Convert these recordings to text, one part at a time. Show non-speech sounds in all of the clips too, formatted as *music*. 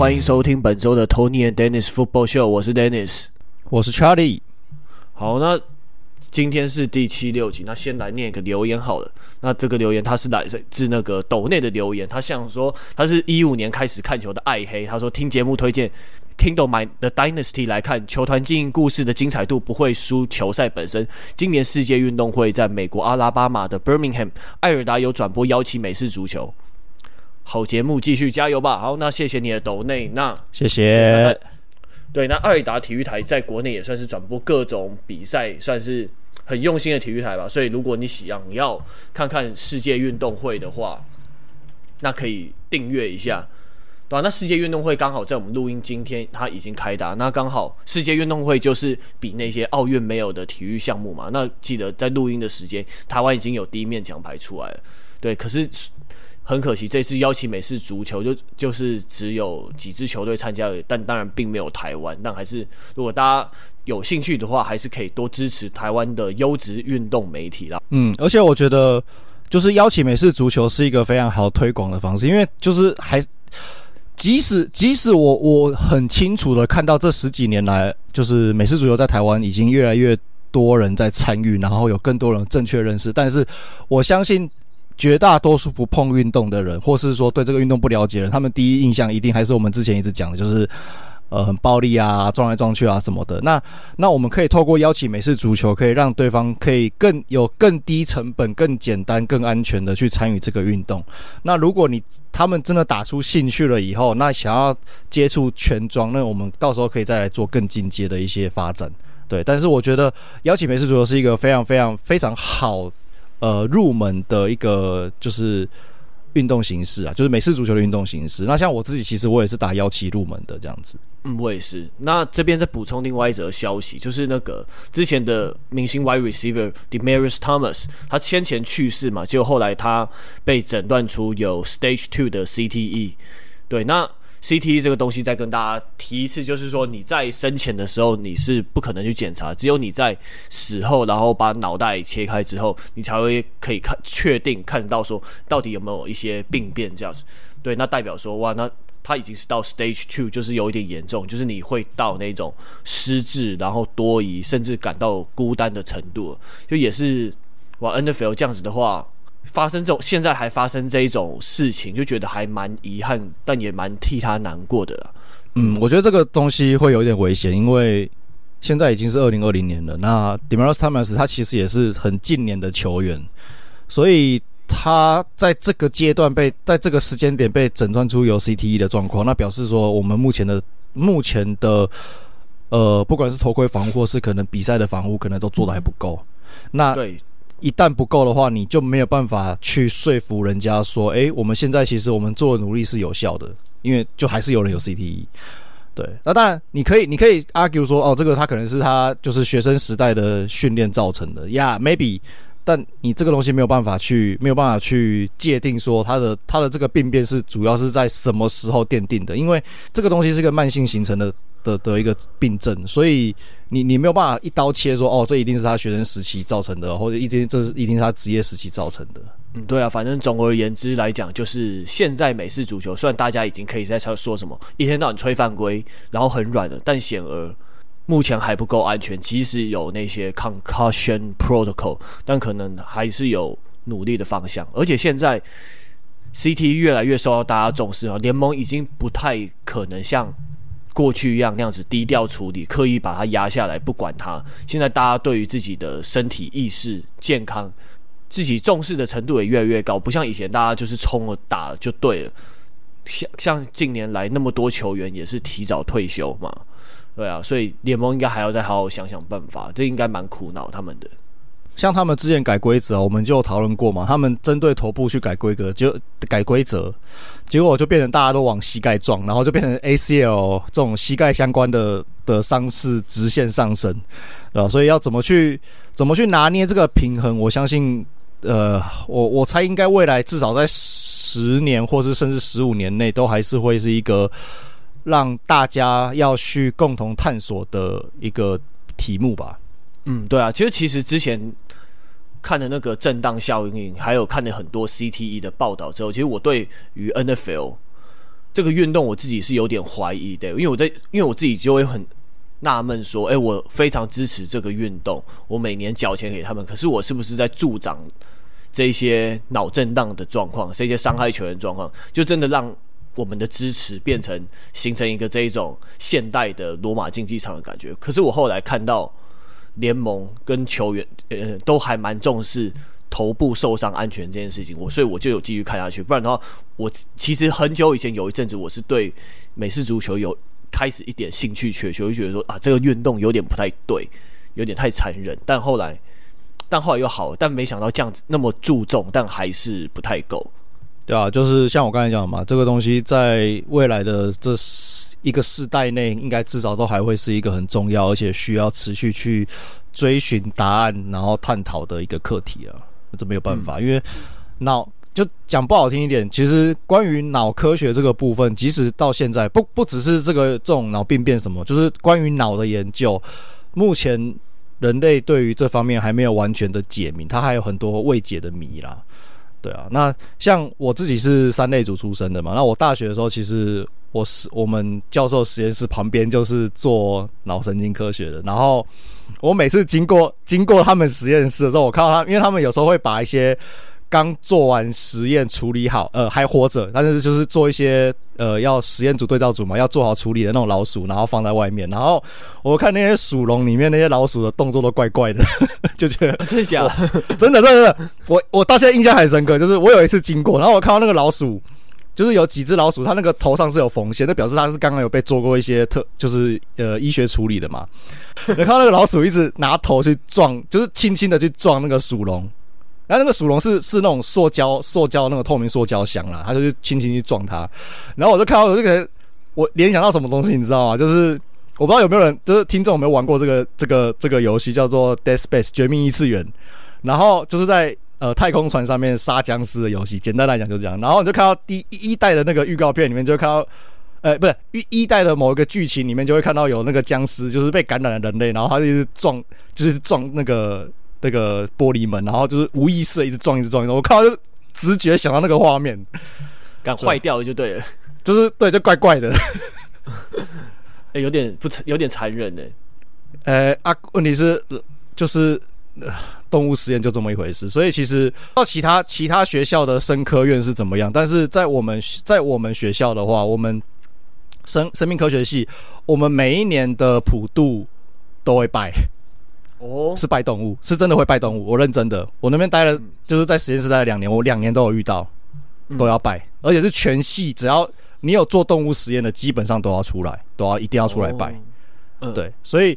欢迎收听本周的 Tony and Dennis Football Show，我是 Dennis，我是 Charlie。好，那今天是第七六集，那先来念一个留言好了。那这个留言他是来自那个斗内的留言，他想说他是一五年开始看球的爱黑，他说听节目推荐。Kindle 买 The Dynasty 来看球团经营故事的精彩度不会输球赛本身。今年世界运动会在美国阿拉巴马的 Birmingham，艾尔达有转播邀请美式足球。好节目，继续加油吧！好，那谢谢你的抖内，那谢谢。对，那爱尔达体育台在国内也算是转播各种比赛，算是很用心的体育台吧。所以如果你想要看看世界运动会的话，那可以订阅一下。对啊，那世界运动会刚好在我们录音今天，它已经开打。那刚好世界运动会就是比那些奥运没有的体育项目嘛。那记得在录音的时间，台湾已经有第一面奖牌出来了。对，可是很可惜，这次邀请美式足球就就是只有几支球队参加而已，但当然并没有台湾。但还是如果大家有兴趣的话，还是可以多支持台湾的优质运动媒体啦。嗯，而且我觉得就是邀请美式足球是一个非常好推广的方式，因为就是还。即使即使我我很清楚的看到这十几年来，就是美式足球在台湾已经越来越多人在参与，然后有更多人正确认识，但是我相信绝大多数不碰运动的人，或是说对这个运动不了解的人，他们第一印象一定还是我们之前一直讲的，就是。呃，很暴力啊，撞来撞去啊，什么的。那那我们可以透过邀请美式足球，可以让对方可以更有更低成本、更简单、更安全的去参与这个运动。那如果你他们真的打出兴趣了以后，那想要接触全装，那我们到时候可以再来做更进阶的一些发展。对，但是我觉得邀请美式足球是一个非常非常非常好呃入门的一个就是。运动形式啊，就是美式足球的运动形式。那像我自己，其实我也是打幺七入门的这样子。嗯，我也是。那这边再补充另外一则消息，就是那个之前的明星 wide receiver Demarius Thomas，他先前去世嘛，就后来他被诊断出有 Stage Two 的 CTE。对，那。C T 这个东西再跟大家提一次，就是说你在生前的时候你是不可能去检查，只有你在死后，然后把脑袋切开之后，你才会可以看确定看到说到底有没有一些病变这样子。对，那代表说哇，那他已经是到 Stage Two，就是有一点严重，就是你会到那种失智，然后多疑，甚至感到孤单的程度。就也是哇，NFL 这样子的话。发生这种现在还发生这一种事情，就觉得还蛮遗憾，但也蛮替他难过的啦。嗯，我觉得这个东西会有点危险，因为现在已经是二零二零年了。那 Demaryius Thomas 他其实也是很近年的球员，所以他在这个阶段被在这个时间点被诊断出有 CTE 的状况，那表示说我们目前的目前的呃，不管是头盔防护或是可能比赛的防护，可能都做的还不够。那对。一旦不够的话，你就没有办法去说服人家说，诶，我们现在其实我们做的努力是有效的，因为就还是有人有 CTE。对，那当然你可以，你可以 argue 说，哦，这个他可能是他就是学生时代的训练造成的，Yeah，maybe。但你这个东西没有办法去，没有办法去界定说他的他的这个病变是主要是在什么时候奠定的，因为这个东西是个慢性形成的。的的一个病症，所以你你没有办法一刀切说哦，这一定是他学生时期造成的，或者一定这是一定是他职业时期造成的。嗯，对啊，反正总而言之来讲，就是现在美式足球，虽然大家已经可以在说什么一天到晚吹犯规，然后很软的，但显而目前还不够安全。即使有那些 concussion protocol，但可能还是有努力的方向。而且现在 CT 越来越受到大家重视啊，联盟已经不太可能像。过去一样那样子低调处理，刻意把它压下来，不管它。现在大家对于自己的身体意识、健康，自己重视的程度也越来越高，不像以前大家就是冲了打就对了。像像近年来那么多球员也是提早退休嘛，对啊，所以联盟应该还要再好好想想办法，这应该蛮苦恼他们的。像他们之前改规则，我们就讨论过嘛。他们针对头部去改规格，就改规则，结果就变成大家都往膝盖撞，然后就变成 ACL 这种膝盖相关的的伤势直线上升，啊，所以要怎么去怎么去拿捏这个平衡？我相信，呃，我我猜应该未来至少在十年，或是甚至十五年内，都还是会是一个让大家要去共同探索的一个题目吧。嗯，对啊，其实其实之前。看了那个震荡效应，还有看了很多 CTE 的报道之后，其实我对于 NFL 这个运动我自己是有点怀疑的，因为我在，因为我自己就会很纳闷说，哎，我非常支持这个运动，我每年缴钱给他们，可是我是不是在助长这些脑震荡的状况，这些伤害球员状况，就真的让我们的支持变成形成一个这一种现代的罗马竞技场的感觉？可是我后来看到联盟跟球员，呃，都还蛮重视。头部受伤安全这件事情，我所以我就有继续看下去。不然的话，我其实很久以前有一阵子，我是对美式足球有开始一点兴趣，缺缺就觉得说啊，这个运动有点不太对，有点太残忍。但后来，但后来又好，但没想到这样子那么注重，但还是不太够。对啊，就是像我刚才讲的嘛，这个东西在未来的这一个世代内，应该至少都还会是一个很重要，而且需要持续去追寻答案，然后探讨的一个课题啊。这没有办法，因为脑就讲不好听一点，其实关于脑科学这个部分，即使到现在不不只是这个这种脑病变什么，就是关于脑的研究，目前人类对于这方面还没有完全的解明，它还有很多未解的谜啦。对啊，那像我自己是三类组出身的嘛，那我大学的时候其实。我是我们教授实验室旁边就是做脑神经科学的，然后我每次经过经过他们实验室的时候，我看到他，因为他们有时候会把一些刚做完实验处理好，呃，还活着，但是就是做一些呃要实验组对照组嘛，要做好处理的那种老鼠，然后放在外面，然后我看那些鼠笼里面那些老鼠的动作都怪怪的，*laughs* 就觉得真假，真的真的，我我到现在印象很深刻，就是我有一次经过，然后我看到那个老鼠。就是有几只老鼠，它那个头上是有缝线，那表示它是刚刚有被做过一些特，就是呃医学处理的嘛。*laughs* 然后看到那个老鼠一直拿头去撞，就是轻轻的去撞那个鼠笼，然后那个鼠笼是是那种塑胶塑胶那个透明塑胶箱啦，它就轻轻去撞它。然后我就看到我这个，我联想到什么东西，你知道吗？就是我不知道有没有人，就是听众有没有玩过这个这个 *laughs* 这个游戏，叫做 Dead Space 绝命异次元。然后就是在。呃，太空船上面杀僵尸的游戏，简单来讲就是这样。然后你就看到第一代的那个预告片里面，就看到，呃，不是一一代的某一个剧情里面，就会看到有那个僵尸，就是被感染的人类，然后他就是撞，就是撞那个那个玻璃门，然后就是无意识的一直撞，一直撞，一直撞。我看到就直觉想到那个画面，干坏掉了就对了，就是对，就怪怪的，哎、*laughs* 欸，有点不有点残忍呢。呃啊，问题是就是。呃动物实验就这么一回事，所以其实到其他其他学校的生科院是怎么样，但是在我们在我们学校的话，我们生生命科学系，我们每一年的普渡都会拜，哦，是拜动物，是真的会拜动物，我认真的，我那边待了就是在实验室待了两年，我两年都有遇到，都要拜，而且是全系，只要你有做动物实验的，基本上都要出来，都要一定要出来拜，对，所以。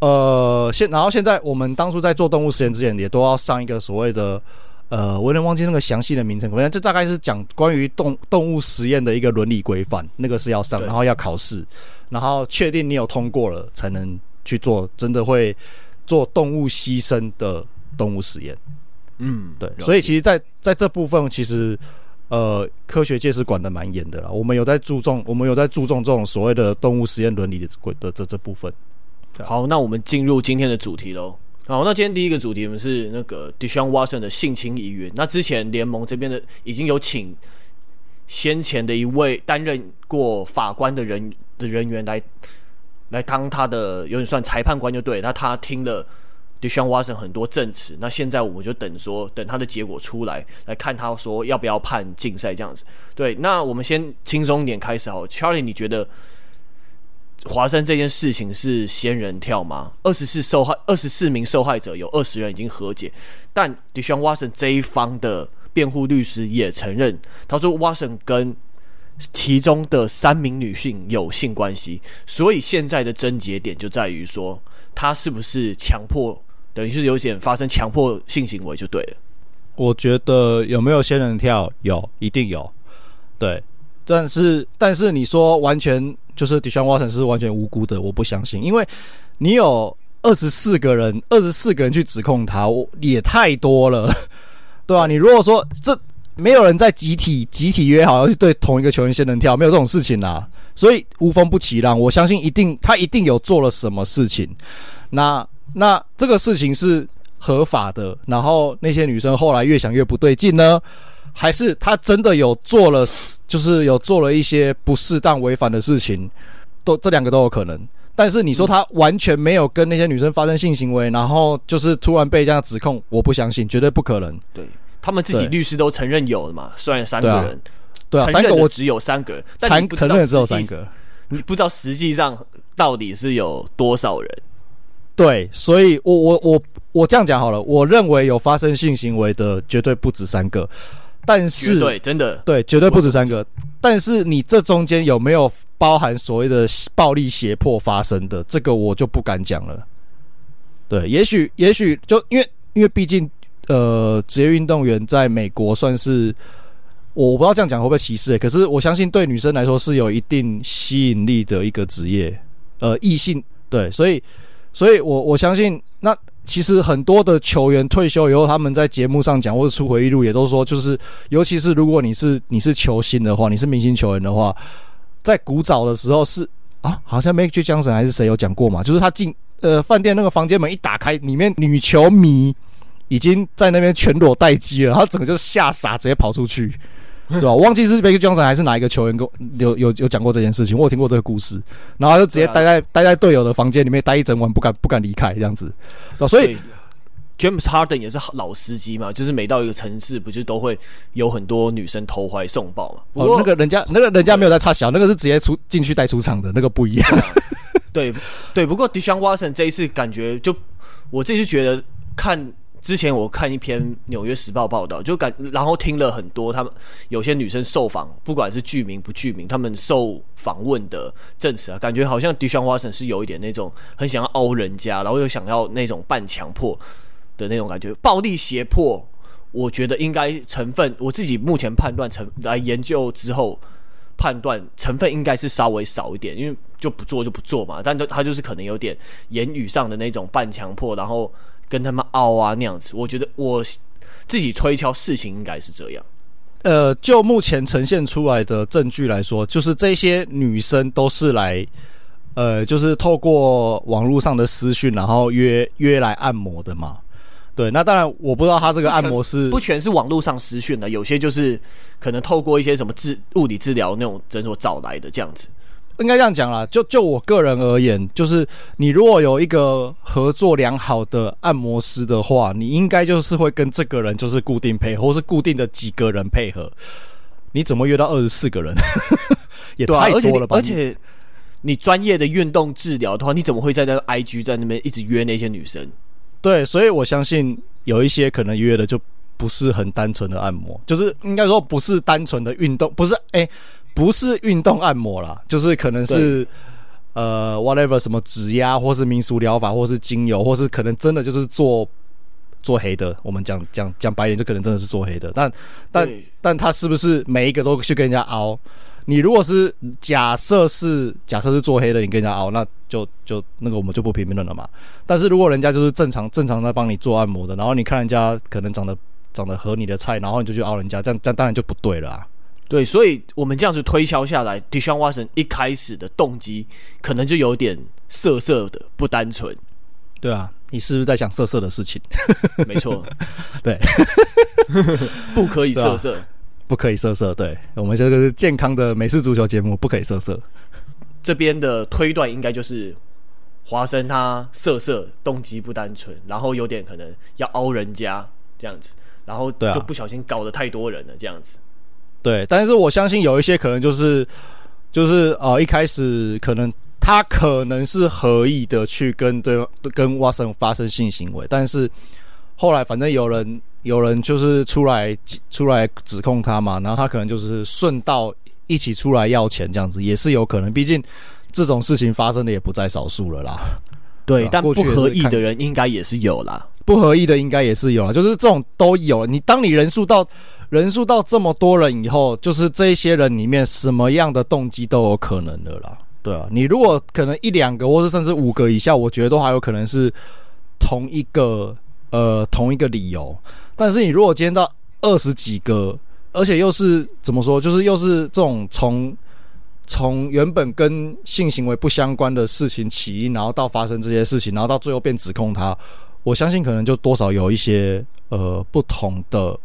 呃，现然后现在我们当初在做动物实验之前，也都要上一个所谓的呃，我有点忘记那个详细的名称，反正这大概是讲关于动动物实验的一个伦理规范，那个是要上，然后要考试，然后确定你有通过了，才能去做真的会做动物牺牲的动物实验。嗯，对，所以其实在，在在这部分，其实呃，科学界是管的蛮严的啦。我们有在注重，我们有在注重这种所谓的动物实验伦理的规的这这部分。好，那我们进入今天的主题喽。好，那今天第一个主题我们是那个 Deshaun Watson 的性侵疑云。那之前联盟这边的已经有请先前的一位担任过法官的人的人员来来当他的有点算裁判官就对。那他听了 Deshaun Watson 很多证词，那现在我们就等说等他的结果出来，来看他说要不要判禁赛这样子。对，那我们先轻松一点开始好，Charlie，你觉得？华生这件事情是仙人跳吗？二十四受害，二十四名受害者有二十人已经和解，但 Deshaun Watson 这一方的辩护律师也承认，他说 Watson 跟其中的三名女性有性关系，所以现在的症结点就在于说他是不是强迫，等于是有点发生强迫性行为就对了。我觉得有没有仙人跳？有，一定有。对，但是但是你说完全。就是 Deshaun Watson 是完全无辜的，我不相信，因为你有二十四个人，二十四个人去指控他，也太多了，*laughs* 对、啊？你如果说这没有人在集体集体约好要去对同一个球员仙人跳，没有这种事情啦，所以无风不起浪，我相信一定他一定有做了什么事情，那那这个事情是合法的，然后那些女生后来越想越不对劲呢，还是他真的有做了，就是有做了一些不适当违反的事情，都这两个都有可能。但是你说他完全没有跟那些女生发生性行为，然后就是突然被这样指控，我不相信，绝对不可能。对，他们自己律师都承认有了嘛，虽然三个人，对啊，三个我只有三个人，承承认只有三个，你不知道实际上到底是有多少人。对，所以我我我我这样讲好了，我认为有发生性行为的绝对不止三个。但是，对，真的，对，绝对不止三个。但是你这中间有没有包含所谓的暴力胁迫发生的？这个我就不敢讲了。对，也许，也许就因为，因为毕竟，呃，职业运动员在美国算是，我不知道这样讲会不会歧视欸，可是我相信对女生来说是有一定吸引力的一个职业，呃，异性，对，所以，所以我我相信那。其实很多的球员退休以后，他们在节目上讲或者出回忆录，也都说，就是尤其是如果你是你是球星的话，你是明星球员的话，在古早的时候是啊，好像 Magic Johnson 还是谁有讲过嘛，就是他进呃饭店那个房间门一打开，里面女球迷已经在那边全裸待机了，他整个就吓傻，直接跑出去。*laughs* 对吧？我忘记是 Magic Johnson 还是哪一个球员跟有有有讲过这件事情，我有听过这个故事，然后就直接待在待在队友的房间里面待一整晚，不敢不敢离开这样子。所以 James Harden 也是老司机嘛，就是每到一个城市，不就都会有很多女生投怀送抱嘛？哦，那个人家那个人家没有在插小，那个是直接出进去带出场的，那个不一样。对对，不过 Deshaun Watson 这一次感觉就我自己是觉得看。之前我看一篇《纽约时报》报道，就感然后听了很多他们有些女生受访，不管是具名不具名，他们受访问的证词啊，感觉好像 Deshaun Watson 是有一点那种很想要凹人家，然后又想要那种半强迫的那种感觉，暴力胁迫。我觉得应该成分，我自己目前判断成来研究之后判断成分应该是稍微少一点，因为就不做就不做嘛，但他他就是可能有点言语上的那种半强迫，然后。跟他们拗啊那样子，我觉得我自己推敲事情应该是这样。呃，就目前呈现出来的证据来说，就是这些女生都是来，呃，就是透过网络上的私讯，然后约约来按摩的嘛。对，那当然我不知道他这个按摩是不全是网络上私讯的，有些就是可能透过一些什么治物理治疗那种诊所找来的这样子。应该这样讲啦，就就我个人而言，就是你如果有一个合作良好的按摩师的话，你应该就是会跟这个人就是固定配合，或是固定的几个人配合。你怎么约到二十四个人？*laughs* 也太多了吧？而且你专业的运动治疗的话，你怎么会在那个 IG 在那边一直约那些女生？对，所以我相信有一些可能约的就不是很单纯的按摩，就是应该说不是单纯的运动，不是哎。欸不是运动按摩啦，就是可能是呃，whatever 什么指压，或是民俗疗法，或是精油，或是可能真的就是做做黑的。我们讲讲讲白点，就可能真的是做黑的。但但但他是不是每一个都去跟人家凹？你如果是假设是假设是做黑的，你跟人家熬，那就就那个我们就不评论了嘛。但是如果人家就是正常正常在帮你做按摩的，然后你看人家可能长得长得合你的菜，然后你就去熬人家，这样这样当然就不对了啊。对，所以我们这样子推敲下来，Deshaun Watson 一开始的动机可能就有点色色的，不单纯。对啊，你是不是在想色色的事情？没错，*laughs* 对，不可以色色，不可以色色。对，我们这个是健康的美式足球节目，不可以色色。这边的推断应该就是华生他色色，动机不单纯，然后有点可能要凹人家这样子，然后就不小心搞得太多人了这样子。对，但是我相信有一些可能就是，就是呃，一开始可能他可能是合意的去跟对跟 Watson 发生性行为，但是后来反正有人有人就是出来出来指控他嘛，然后他可能就是顺道一起出来要钱这样子，也是有可能，毕竟这种事情发生的也不在少数了啦。对，但不合意的人应该也是有啦，不合意的应该也是有啦，就是这种都有。你当你人数到。人数到这么多人以后，就是这一些人里面什么样的动机都有可能的啦，对啊，你如果可能一两个，或是甚至五个以下，我觉得都还有可能是同一个呃同一个理由。但是你如果今天到二十几个，而且又是怎么说，就是又是这种从从原本跟性行为不相关的事情起因，然后到发生这些事情，然后到最后变指控他，我相信可能就多少有一些呃不同的。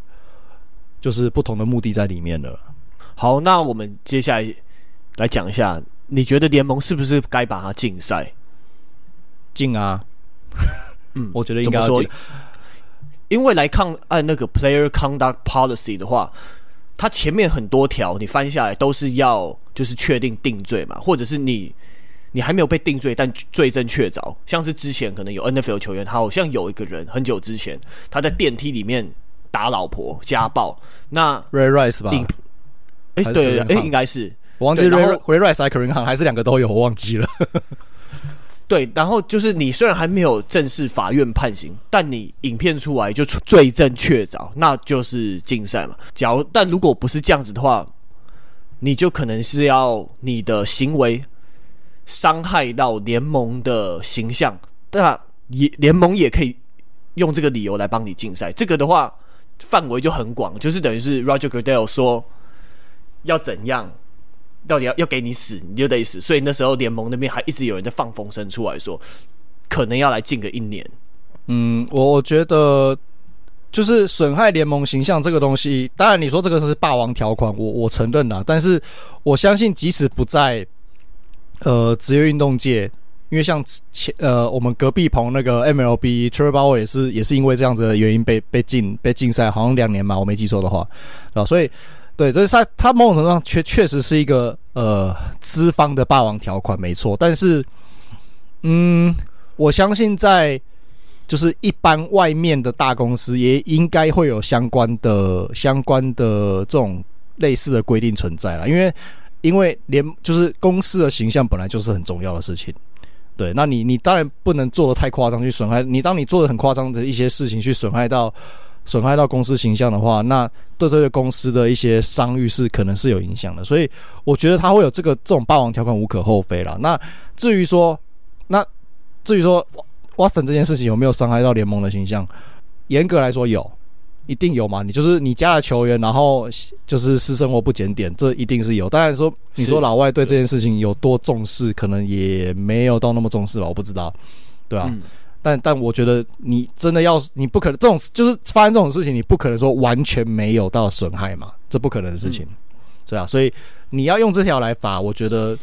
就是不同的目的在里面了。好，那我们接下来来讲一下，你觉得联盟是不是该把它禁赛？禁啊！嗯，我觉得应该要禁，因为来看按那个 Player Conduct Policy 的话，它前面很多条你翻下来都是要就是确定定罪嘛，或者是你你还没有被定罪，但罪证确凿，像是之前可能有 NFL 球员，他好像有一个人很久之前他在电梯里面打老婆家暴，那 Ray Rice 吧？哎、欸，对对对，哎、欸，应该是我忘记 Ray Ray Rice 还是 Kareem Hunt 还是两个都有，我忘记了。对，然后就是你虽然还没有正式法院判刑，但你影片出来就罪证确凿，那就是禁赛嘛。假如但如果不是这样子的话，你就可能是要你的行为伤害到联盟的形象，那也联盟也可以用这个理由来帮你禁赛。这个的话范围就很广，就是等于是 Roger Goodell 说要怎样。到底要要给你死，你就得死。所以那时候联盟那边还一直有人在放风声出来说，可能要来禁个一年。嗯，我我觉得就是损害联盟形象这个东西，当然你说这个是霸王条款，我我承认啦。但是我相信，即使不在呃职业运动界，因为像前呃我们隔壁棚那个 MLB Trevor Bauer 也是也是因为这样子的原因被被禁被禁赛，好像两年嘛，我没记错的话啊，所以。对，就是他，他某种程度上确确实是一个呃资方的霸王条款，没错。但是，嗯，我相信在就是一般外面的大公司也应该会有相关的相关的这种类似的规定存在了，因为因为连就是公司的形象本来就是很重要的事情。对，那你你当然不能做的太夸张去损害你，当你做的很夸张的一些事情去损害到。损害到公司形象的话，那对这个公司的一些商誉是可能是有影响的，所以我觉得他会有这个这种霸王条款无可厚非了。那至于说，那至于说，Watson 这件事情有没有伤害到联盟的形象？严格来说有，一定有嘛。你就是你家的球员，然后就是私生活不检点，这一定是有。当然说，你说老外对这件事情有多重视，可能也没有到那么重视吧，我不知道，对、啊？但但我觉得你真的要，你不可能这种就是发生这种事情，你不可能说完全没有到损害嘛，这不可能的事情，是啊，所以你要用这条来罚，我觉得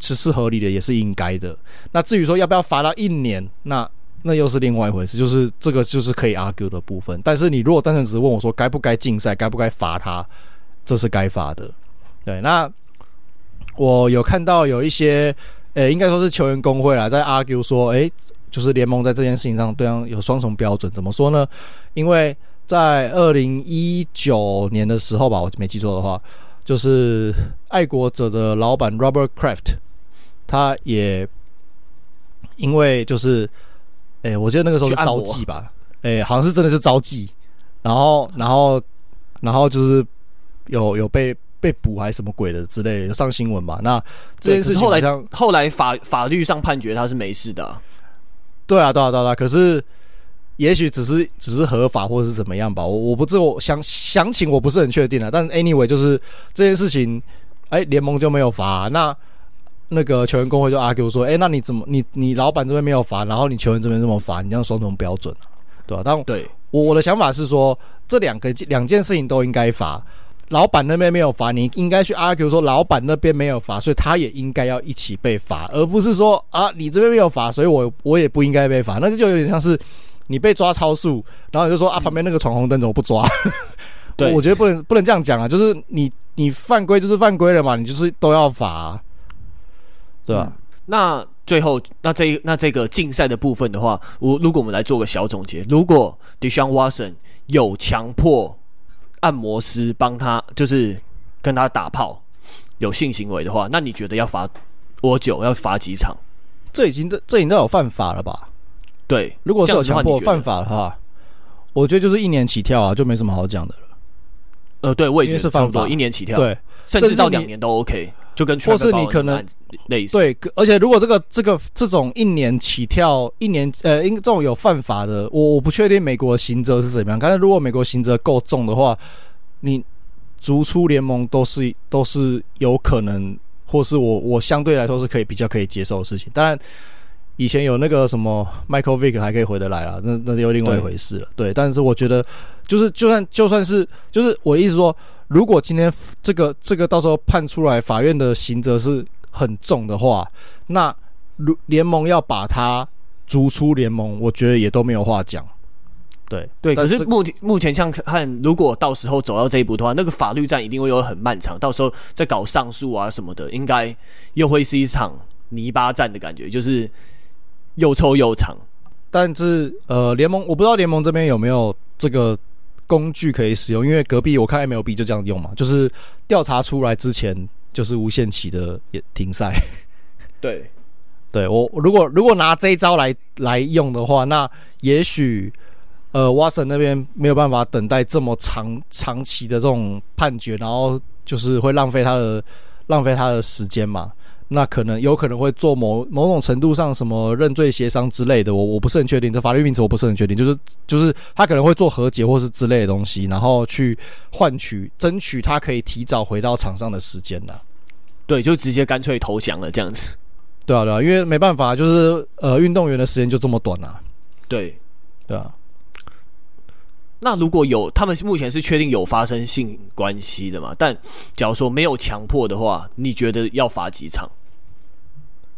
是是合理的，也是应该的。那至于说要不要罚到一年，那那又是另外一回事，就是这个就是可以 argue 的部分。但是你如果单纯只是问我说该不该禁赛，该不该罚他，这是该罚的。对，那我有看到有一些，呃，应该说是球员工会啦，在 argue 说，诶。就是联盟在这件事情上对方有双重标准，怎么说呢？因为在二零一九年的时候吧，我没记错的话，就是爱国者的老板 Robert Kraft，他也因为就是，哎，我记得那个时候是招妓吧，哎，好像是真的是招妓，然后然后然后就是有有被被捕还是什么鬼的之类的上新闻吧。那这件事情后来后来法法律上判决他是没事的啊。对啊，对啊，对啊，可是也许只是只是合法或者是怎么样吧，我我不知道，我详详情我不是很确定啊。但 anyway 就是这件事情，哎，联盟就没有罚啊，那那个球员工会就 argue 说，哎，那你怎么你你老板这边没有罚，然后你球员这边这么罚，你这样双重标准啊，对吧？但对我我的想法是说，这两个两件事情都应该罚。老板那边没有罚，你应该去 argue 说老板那边没有罚，所以他也应该要一起被罚，而不是说啊你这边没有罚，所以我我也不应该被罚。那个就有点像是你被抓超速，然后你就说啊旁边那个闯红灯怎么不抓？对，我觉得不能不能这样讲啊，就是你你犯规就是犯规了嘛，你就是都要罚啊，对吧？嗯，那最后那这那这个竞赛的部分的话，我如果我们来做个小总结，如果 Deshaun Watson 有强迫。按摩师帮他就是跟他打炮有性行为的话，那你觉得要罚多久？要罚几场？这已经这这已经都有犯法了吧？对，如果是有强迫犯法的话，我觉得就是一年起跳啊，就没什么好讲的了。呃，对，我也觉得是犯法，一年起跳，对，甚至到两年都 OK。就跟或是你可能类似对，而且如果这个这个这种一年起跳一年呃，因这种有犯法的，我我不确定美国的刑责是怎么样。但是如果美国刑责够重的话，你逐出联盟都是都是有可能，或是我我相对来说是可以比较可以接受的事情。当然，以前有那个什么 Michael Vick 还可以回得来啊，那那又另外一回事了。对，对，但是我觉得就是就算就算是就是我的意思说，如果今天这个这个到时候判出来，法院的刑责是很重的话，那如联盟要把他逐出联盟，我觉得也都没有话讲。对对，可是目前目前像看，如果到时候走到这一步的话，那个法律战一定会有很漫长，到时候再搞上诉啊什么的，应该又会是一场泥巴战的感觉，就是。又臭又长，但是呃，联盟我不知道联盟这边有没有这个工具可以使用，因为隔壁我看 MLB 就这样用嘛，就是调查出来之前就是无限期的也停赛。对，*laughs* 对我如果如果拿这一招来来用的话，那也许呃，Watson 那边没有办法等待这么长长期的这种判决，然后就是会浪费他的浪费他的时间嘛。那可能有可能会做某某种程度上什么认罪协商之类的，我我不是很确定，这法律名词我不是很确定，就是就是他可能会做和解或是之类的东西，然后去换取争取他可以提早回到场上的时间了。对，就直接干脆投降了这样子。对啊，对啊，因为没办法，就是呃，运动员的时间就这么短啊。对，对啊。那如果有他们目前是确定有发生性关系的嘛？但假如说没有强迫的话，你觉得要罚几场？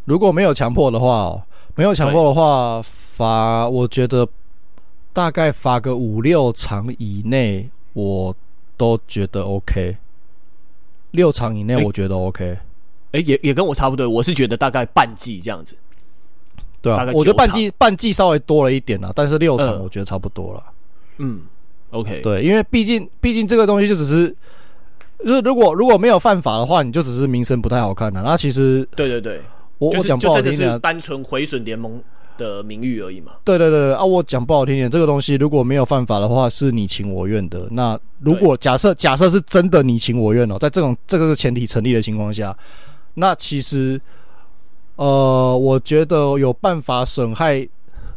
如果没有强迫的话，没有强迫的话，罚我觉得大概罚个五六场以内，我都觉得 OK。六场以内我觉得 OK。哎、欸欸，也也跟我差不多，我是觉得大概半季这样子。对啊，我觉得半季半季稍微多了一点啦，但是六场我觉得差不多了。嗯，OK，对，因为毕竟毕竟这个东西就只是，就是如果如果没有犯法的话，你就只是名声不太好看了。那其实，对对对，我、就是、我讲不好听点，是单纯毁损联盟的名誉而已嘛。对对对啊，我讲不好听点，这个东西如果没有犯法的话，是你情我愿的。那如果假设假设是真的你情我愿哦，在这种这个是前提成立的情况下，那其实，呃，我觉得有办法损害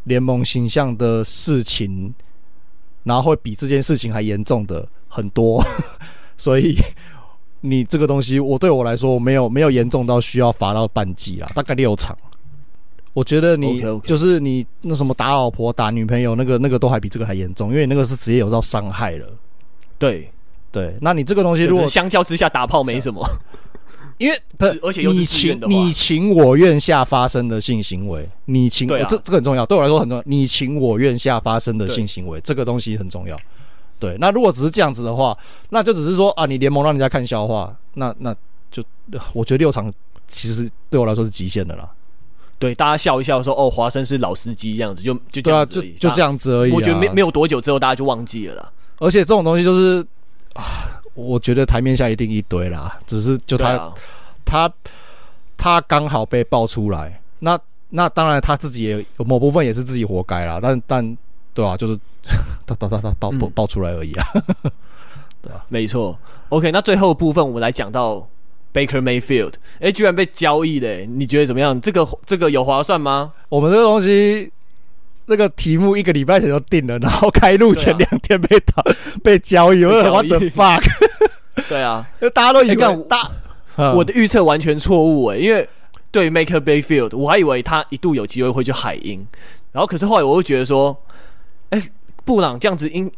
联盟形象的事情。然后会比这件事情还严重的很多，*laughs* 所以你这个东西，我对我来说我没有没有严重到需要罚到半季啦，大概六场。我觉得你.就是你那什么打老婆、打女朋友，那个那个都还比这个还严重，因为那个是直接有到伤害了。对对，那你这个东西如果相较之下打炮没什么。因为而且又是你情你情我愿下发生的性行为，你情、啊、这这个很重要，对我来说很重要。你情我愿下发生的性行为，这个东西很重要。对，那如果只是这样子的话，那就只是说啊，你联盟让人家看笑话，那那就我觉得六场其实对我来说是极限的啦。对，大家笑一笑说哦，华生是老司机这样子，就就啊，就就这样子而已。我觉得没没有多久之后，大家就忘记了啦。而且这种东西就是啊。我觉得台面下一定一堆啦，只是就他、啊、他他刚好被爆出来，那那当然他自己也有某部分也是自己活该啦，但但对啊，就是他他他他爆爆爆出来而已啊，*laughs* 对啊，没错。OK，那最后部分我们来讲到 Baker Mayfield，哎、欸，居然被交易嘞，你觉得怎么样？这个这个有划算吗？我们这个东西。那个题目一个礼拜前就定了，然后开录前两天被打、啊、被交易，我说 What the fuck？*laughs* 对啊，就大家都以为、欸、大，我的预测完全错误诶，因为对 Maker Bayfield，我还以为他一度有机会会去海鹰，然后可是后来我又觉得说，哎、欸，布朗这样子应，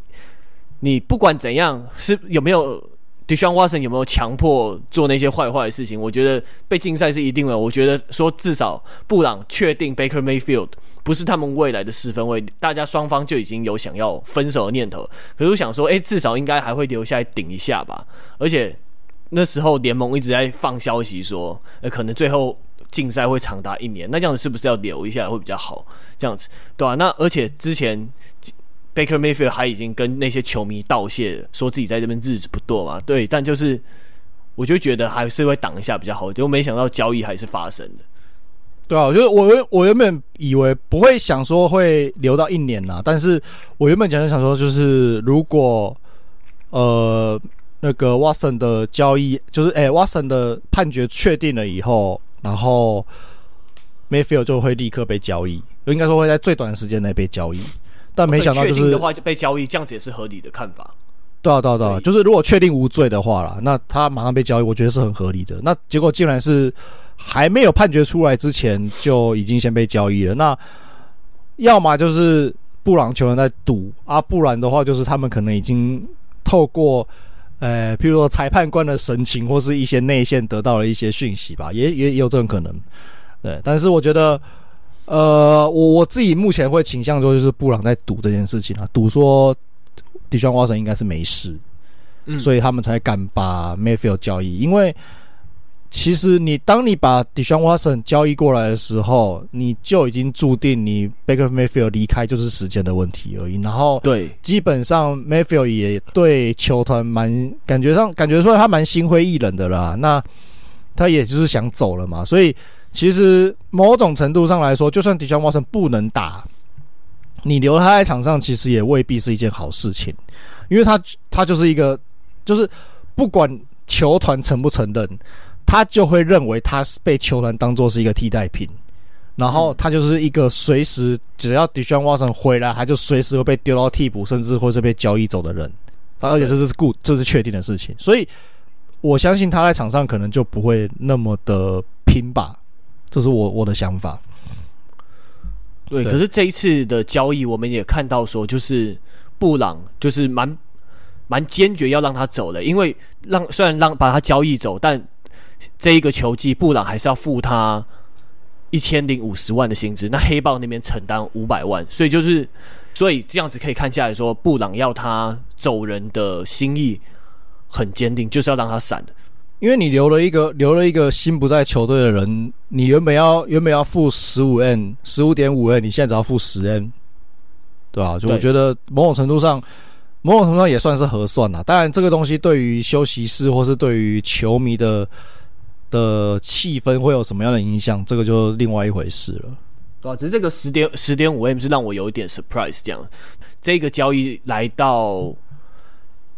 你不管怎样是有没有？Deshaun Watson 有没有强迫做那些坏坏的事情？我觉得被禁赛是一定的。我觉得说至少布朗确定 Baker Mayfield 不是他们未来的四分卫，大家双方就已经有想要分手的念头。可是我想说，诶，至少应该还会留下来顶一下吧。而且那时候联盟一直在放消息说，呃，可能最后禁赛会长达一年。那这样子是不是要留一下会比较好？这样子对、啊？那而且之前。Baker Mayfield 还已经跟那些球迷道谢，说自己在这边日子不多嘛。对，但就是我就觉得还是会挡一下比较好，就没想到交易还是发生的。对啊，就是我我原本以为不会想说会留到一年啦，但是我原本讲就想说，就是如果呃那个 Watson 的交易，就是诶、Watson 的判决确定了以后，然后 Mayfield 就会立刻被交易，应该说会在最短的时间内被交易。但没想到就是的话就被交易，这样子也是合理的看法。对啊，对啊，对啊，就是如果确定无罪的话啦，那他马上被交易，我觉得是很合理的。那结果竟然是还没有判决出来之前就已经先被交易了。那要么就是布朗球员在赌啊，不然的话就是他们可能已经透过呃，譬如说裁判官的神情或是一些内线得到了一些讯息吧，也也有这种可能。对，但是我觉得，呃，我我自己目前会倾向说，就是布朗在赌这件事情啊，赌说 Deshaun Watson 应该是没事，嗯，所以他们才敢把 Mayfield 交易。因为其实你当你把 Deshaun Watson 交易过来的时候，你就已经注定你 Baker Mayfield 离开就是时间的问题而已。然后，对，基本上 Mayfield 也对球团蛮感觉上感觉出来他蛮心灰意冷的啦。那他也就是想走了嘛，所以。其实某种程度上来说，就算 Deshaun Watson 不能打，你留他在场上，其实也未必是一件好事情，因为他他就是一个，就是不管球团承不承认，他就会认为他是被球团当做是一个替代品，然后他就是一个随时只要 Deshaun Watson 回来，他就随时会被丢到替补，甚至会是被交易走的人，而且这是固这是确定的事情，所以我相信他在场上可能就不会那么的拼吧。这是我我的想法。对，可是这一次的交易，我们也看到说，就是布朗就是蛮蛮坚决要让他走的，因为让虽然让把他交易走，但这一个球季布朗还是要付他一千零五十万的薪资，那黑豹那边承担五百万，所以就是所以这样子可以看下来说，布朗要他走人的心意很坚定，就是要让他闪的。因为你留了一个留了一个心不在球队的人，你原本要原本要付十五 n 十五点五 n，你现在只要付十 n，对吧？就我觉得某种程度上，某种程度上也算是合算了。当然，这个东西对于休息室或是对于球迷的的气氛会有什么样的影响，这个就另外一回事了。对啊，只是这个十点十点五 M 是让我有一点 surprise，这样这个交易来到。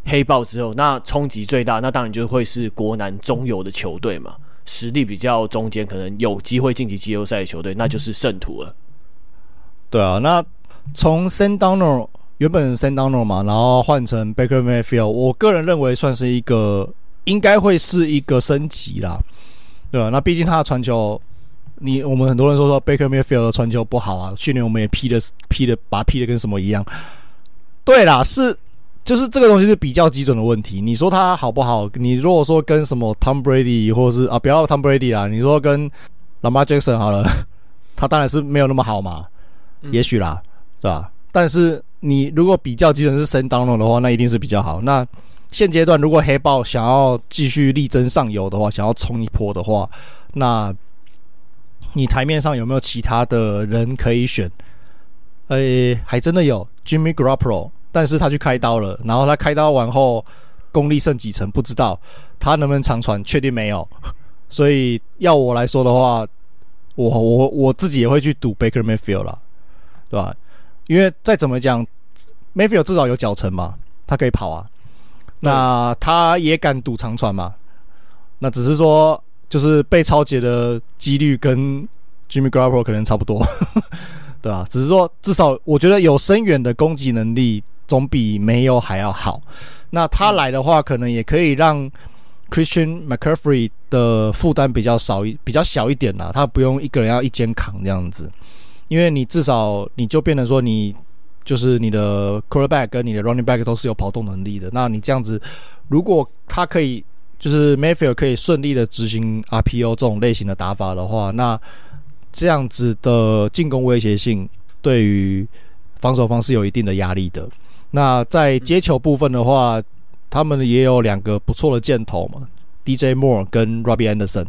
黑豹之后，那冲击最大，那当然就会是国南中游的球队嘛，实力比较中间，可能有机会晋级季后赛的球队，那就是圣徒了。对啊，那从 Sam Darnold 原本 Sendano 嘛，然后换成 Baker Mayfield，我个人认为算是一个应该会是一个升级啦，对、啊？那毕竟他的传球，你我们很多人说说 Baker Mayfield 的传球不好啊，去年我们也批的批的，把他批的跟什么一样。对啦，是。就是这个东西是比较基准的问题。你说他好不好？你如果说跟什么 Tom Brady 或者是啊，不要 Tom Brady 啦，你说跟 Lamar Jackson 好了，*laughs* 他当然是没有那么好嘛，也许啦，是吧？但是你如果比较基准是 Sam Darnold 的话，那一定是比较好。那现阶段如果黑豹想要继续力争上游的话，想要冲一波的话，那你台面上有没有其他的人可以选？诶，还真的有 Jimmy Garoppolo。但是他去开刀了，然后他开刀完后功力剩几成不知道，他能不能长传确定没有，所以要我来说的话，我我我自己也会去赌 Baker Mayfield 啦，对吧？因为再怎么讲，Mayfield 至少有脚程嘛，他可以跑啊，那他也敢赌长传嘛，那只是说就是被抄截的几率跟 Jimmy Garoppolo 可能差不多，*laughs* 对吧？只是说至少我觉得有深远的攻击能力。总比没有还要好。那他来的话，可能也可以让 Christian McCaffrey 的负担比较少一比较小一点啦。他不用一个人要一肩扛这样子，因为你至少你就变成说，你就是你的 quarterback 跟你的 running back 都是有跑动能力的。那你这样子，如果他可以就是 Mayfield 可以顺利的执行 RPO 这种类型的打法的话，那这样子的进攻威胁性对于防守方是有一定的压力的。那在接球部分的话，他们也有两个不错的箭头嘛，DJ Moore 跟 Robbie Anderson，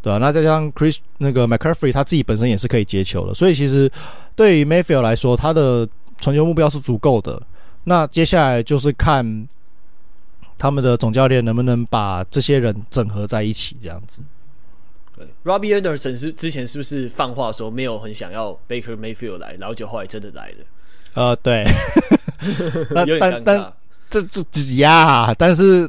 对吧、啊？那再加上 Chris 那个 McCaffrey，他自己本身也是可以接球的，所以其实对于 Mayfield 来说，他的传球目标是足够的。那接下来就是看他们的总教练能不能把这些人整合在一起，这样子。对，Robbie Anderson 是之前是不是放话说没有很想要 Baker Mayfield 来，然后就后来真的来了？呃，对，*laughs* 但但但这这挤压，但是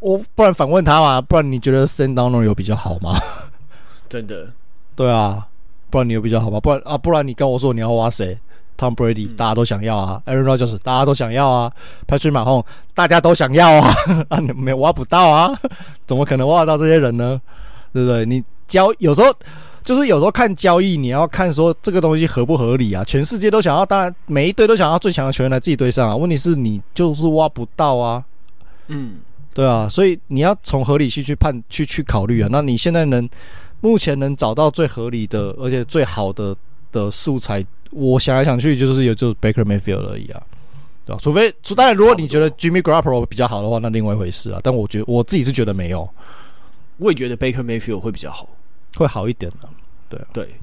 我不然反问他嘛，不然你觉得 Sam Darnold 有比较好吗？*laughs* 真的，对啊，不然你有比较好吗？不然啊，不然你跟我说你要挖谁？Tom Brady，大家都想要啊，Aaron Rodgers，大家都想要啊，Patrick Mahomes，大家都想要啊，*laughs* 啊，你没挖不到啊，怎么可能挖得到这些人呢？对不对？你交有时候就是有时候看交易，你要看说这个东西合不合理啊？全世界都想要，当然每一队都想要最强的球员来自己队上啊。问题是你就是挖不到啊。嗯，对啊，所以你要从合理性去判去去考虑啊。那你现在能目前能找到最合理的而且最好的的素材，我想来想去就是有就是 Baker Mayfield 而已啊。对吧？除非，当然，如果你觉得 Jimmy Garoppolo 比较好的话，那另外一回事啊。但我觉得我自己是觉得没有，我也觉得 Baker Mayfield 会比较好，会好一点的。对对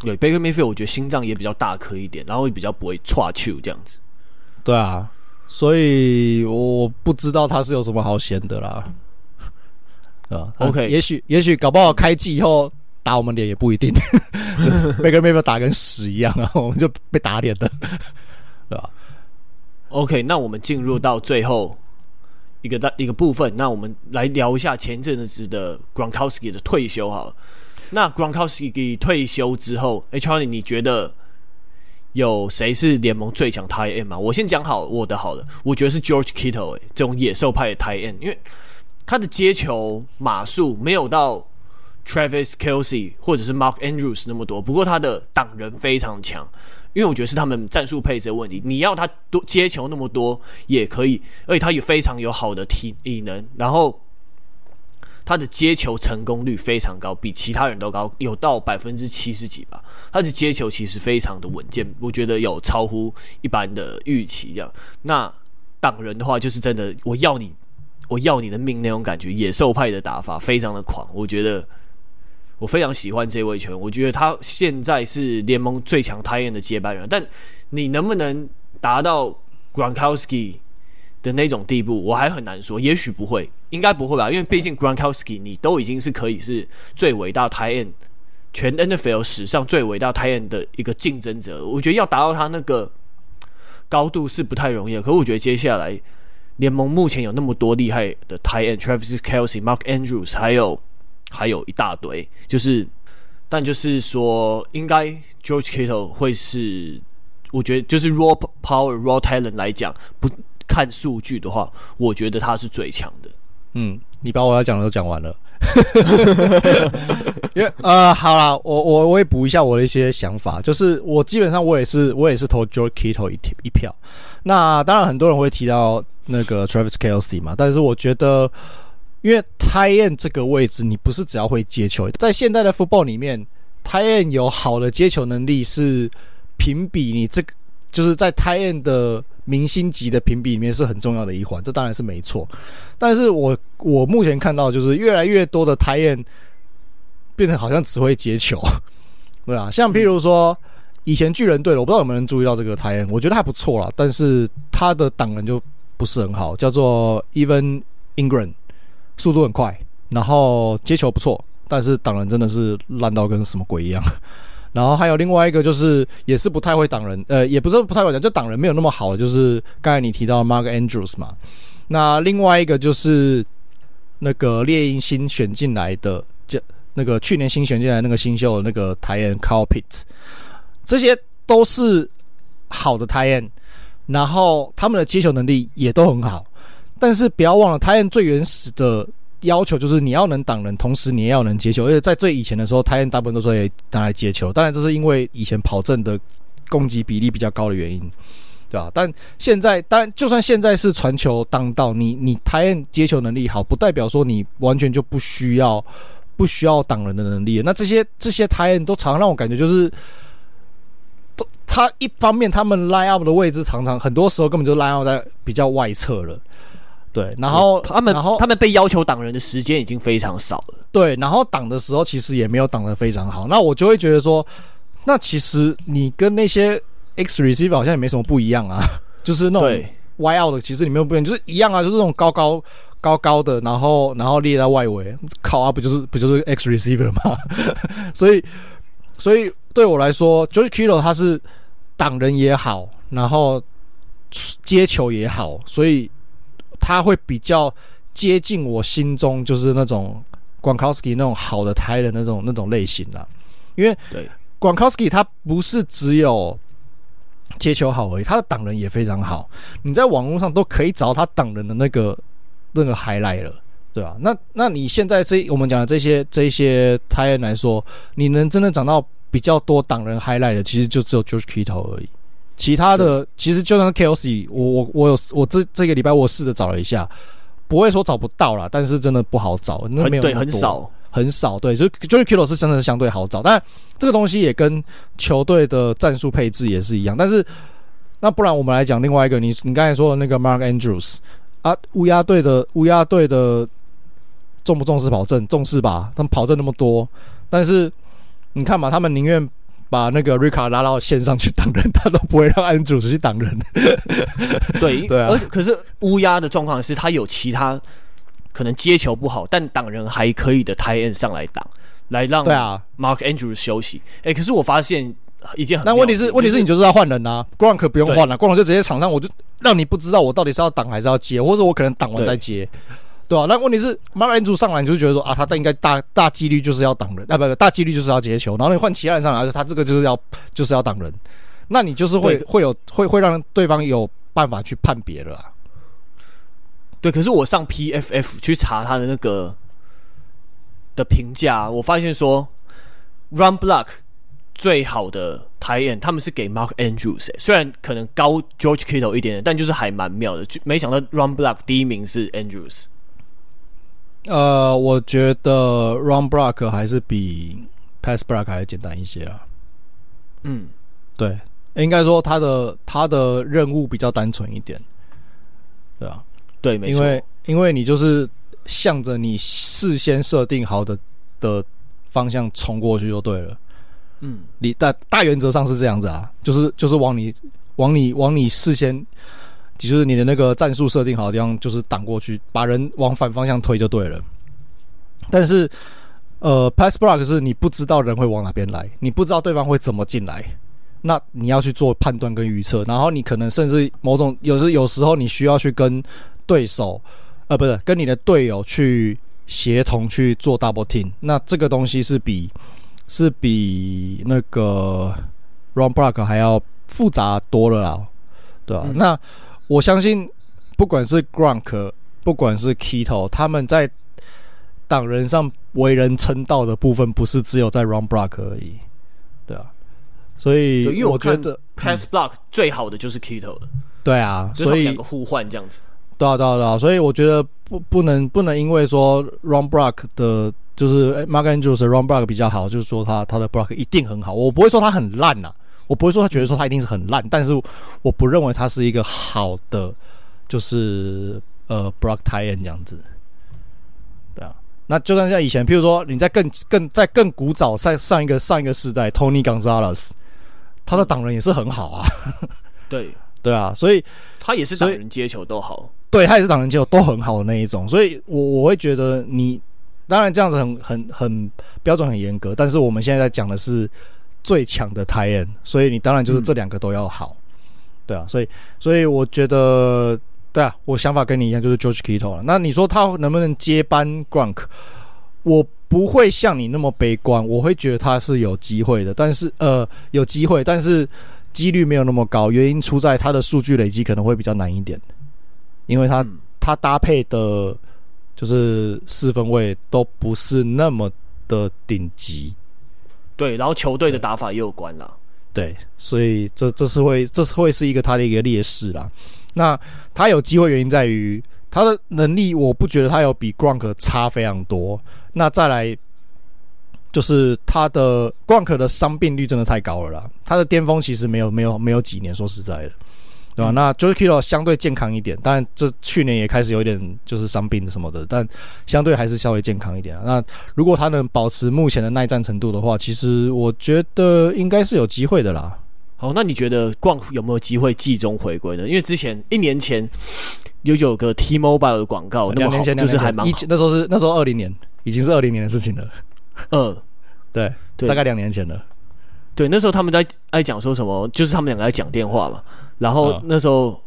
对，Baker Mayfield 我觉得心脏也比较大颗一点，然后也比较不会岔球这样子。对啊，所以我不知道他是有什么好嫌的啦。啊，OK，也许也许搞不好开季以后打我们脸也不一定，*laughs* Baker Mayfield 打跟屎一样啊，我们就被打脸的，对吧？OK，那我们进入到最后一个大一个部分，那我们来聊一下前阵子的 Gronkowski 的退休好了。那 Gronkowski 退休之后，，Charlie，你觉得有谁是联盟最强 Tight End 吗？我先讲好我的好了，我觉得是 George Kittle，哎，这种野兽派的 Tight End，因为他的接球码数没有到 Travis Kelce 或者是 Mark Andrews 那么多，不过他的挡人非常强。因为我觉得是他们战术配置的问题，你要他多接球那么多也可以，而且他也非常有好的体能，然后他的接球成功率非常高，比其他人都高，有到百分之七十几吧。他的接球其实非常的稳健，我觉得有超乎一般的预期。这样，那挡人的话就是真的，我要你，我要你的命那种感觉，野兽派的打法非常的狂，我觉得。我非常喜欢这位球员，我觉得他现在是联盟最强 tight end 的接班人。但你能不能达到 Gronkowski 的那种地步，我还很难说。也许不会，应该不会吧？因为毕竟 Gronkowski 你都已经是可以是最伟大 tight end，全 NFL 史上最伟大 tight end 的一个竞争者。我觉得要达到他那个高度是不太容易。可我觉得接下来联盟目前有那么多厉害的 tight end，Travis Kelce、Mark Andrews，还有。还有一大堆，就是，但就是说，应该 George Kittle 会是，我觉得就是 raw power raw talent 来讲，不看数据的话，我觉得他是最强的。嗯，你把我要讲的都讲完了，*laughs* 因为呃，好啦，我我我也补一下我的一些想法，就是我基本上我也是我也是投 George Kittle 一一票。那当然很多人会提到那个 Travis Kelce 嘛，但是我觉得。因为 t i e n 这个位置，你不是只要会接球，在现在的 football 里面 t i e n 有好的接球能力是评比你这个就是在 t i e n 的明星级的评比里面是很重要的一环，这当然是没错。但是我我目前看到就是越来越多的 t i e n 变成好像只会接球，*laughs* 对啊，像譬如说以前巨人队的，我不知道有没有人注意到这个 tight end，我觉得还不错啦，但是他的挡人就不是很好，叫做 Even Engram。速度很快，然后接球不错，但是挡人真的是烂到跟什么鬼一样。然后还有另外一个就是也是不太会挡人，呃，也不是不太会挡，就挡人没有那么好，就是刚才你提到 Mark Andrews 嘛。那另外一个就是那个猎鹰新选进来的，就那个去年新选进来那个新秀的那个 tight end Kyle Pitts，这些都是好的台演然后他们的接球能力也都很好。但是不要忘了，tight end 最原始的要求就是你要能挡人，同时你也要能接球。而且在最以前的时候，tight end 大部分都是拿来接球。当然，这是因为以前跑阵的攻击比例比较高的原因，对吧？但现在，当然，就算现在是传球当道，你你 t i 接球能力好，不代表说你完全就不需要不需要挡人的能力。那这些这些 t i 都常常让我感觉就是，都他一方面他们 line up 的位置常常很多时候根本就 line up 在比较外侧了。对，然后他们，然后他们被要求挡人的时间已经非常少了。对，然后挡的时候其实也没有挡得非常好。那我就会觉得说，那其实你跟那些 X receiver 好像也没什么不一样啊，*laughs* 就是那种 Y out 的，其实你没有不一样，就是一样啊，就是那种高高高高的，然后然后列在外围，靠啊，不就是不就是 X receiver 吗？*laughs* 所以，所以对我来说，George Kittle 他是挡人也好，然后接球也好，所以。他会比较接近我心中就是那种 Gronkowski 那种好的 end 的那种那种类型啦，因为 Gronkowski 他不是只有接球好而已，他的挡人也非常好。你在网络上都可以找到他挡人的那个那个 highlight 了，对啊，那那你现在这我们讲的这些这些 end 来说，你能真的找到比较多挡人 highlight 的，其实就只有 George Kittle 而已。其他的其实就算是 Kelce，我我我有我这这个礼拜我试着找了一下，不会说找不到啦，但是真的不好找，那没有很对，很少很少。对，就就是是真的是相对好找，但这个东西也跟球队的战术配置也是一样。但是那不然我们来讲另外一个，你你刚才说的那个 Mark Andrews 啊，乌鸦队的乌鸦队的重不重视跑阵？重视吧，他们跑阵那么多，但是你看嘛，他们宁愿。把那个瑞卡拉到线上去挡人，他都不会让安主去挡人。*laughs* 对 *laughs* 对啊，而可是乌鸦的状况是，他有其他可能接球不好，但挡人还可以的 tight end 上来挡，来让对啊 Mark Andrews 休息。哎、欸，可是我发现一件很，但问题是，问题是你就是要换人啊，Gronk 不用换了，Gronk 就直接场上，我就让你不知道我到底是要挡还是要接，或者我可能挡完再接。对啊，那问题是，Mark Andrews 上来你就觉得说啊，他应该大大几率就是要挡人，啊不不，大几率就是要接球，然后你换其他人上来，他这个就是要就是要挡人，那你就是会会有会会让对方有办法去判别了啊。对，可是我上 PFF 去查他的那个的评价，我发现说 Run Block 最好的 tight end 他们是给 Mark Andrews，欸，虽然可能高 George Kittle 一点点，但就是还蛮妙的，就没想到 Run Block 第一名是 Andrews。呃，我觉得 run block 还是比 pass block 还简单一些啊。嗯，对，应该说他的他的任务比较单纯一点，对啊？对，没错。因为因为你就是向着你事先设定好的的方向冲过去就对了。嗯，你大大原则上是这样子啊，就是就是往你往你往你事先。就是你的那个战术设定好的地方，就是挡过去，把人往反方向推就对了。但是，呃，pass block 是你不知道人会往哪边来，你不知道对方会怎么进来，那你要去做判断跟预测，然后你可能甚至某种有时有时候你需要去跟对手，呃，不是跟你的队友去协同去做 double team，那这个东西是比是比那个 run block 还要复杂多了啦，对吧？嗯、那我相信，不管是 Gronk，不管是 Kittle，他们在党人上为人称道的部分，不是只有在 Run Block 而已，对啊。所以，因为我觉得 Pass Block 最好的就是 Kittle 了。对啊，所以两个互换这样子。对啊，对啊，对啊。所以我觉得不不能不能因为说 Run Block 的，就是 Mark Andrews 的 Run Block 比较好，就是说他他的 Block 一定很好。我不会说他很烂呐。我不会说他觉得说他一定是很烂，但是我不认为他是一个好的，就是呃，block tight end 这样子，对啊。那就算像以前，譬如说你在更更在更古早在上一个上一个时代，Tony Gonzalez，他的挡人也是很好啊。对 *laughs* 对啊，所以他也是挡人接球都好，对他也是挡人接球都很好的那一种。所以我我会觉得你当然这样子很很很标准很严格，但是我们现在在讲的是。最强的 tight end，所以你当然就是这两个都要好，嗯、对啊，所以所以我觉得，对啊，我想法跟你一样，就是 George Kittle 了。那你说他能不能接班 Gronk？我不会像你那么悲观，我会觉得他是有机会的，但是呃有机会，但是几率没有那么高，原因出在他的数据累积可能会比较难一点，因为他、嗯、他搭配的就是四分位都不是那么的顶级。对，然后球队的打法也有关啦。对，所以这这是会这是会是一个他的一个劣势啦。那他有机会原因在于他的能力，我不觉得他有比 Gronk 差非常多。那再来就是他的 Gronk 的伤病率真的太高了啦。他的巅峰其实没有没有没有几年，说实在的。对吧？嗯、那 George Kittle 相对健康一点，当然这去年也开始有点就是伤病什么的，但相对还是稍微健康一点。啊那如果他能保持目前的耐战程度的话，其实我觉得应该是有机会的啦。好，那你觉得 Gronk 有没有机会季中回归呢？因为之前一年前有有个 T-Mobile 的广告，两年前就是还蛮好，那时候是那时候二零年，已经是二零年的事情了。*laughs* 嗯，对，对大概两年前了。对，那时候他们在爱讲说什么，就是他们两个在讲电话嘛。然后那时候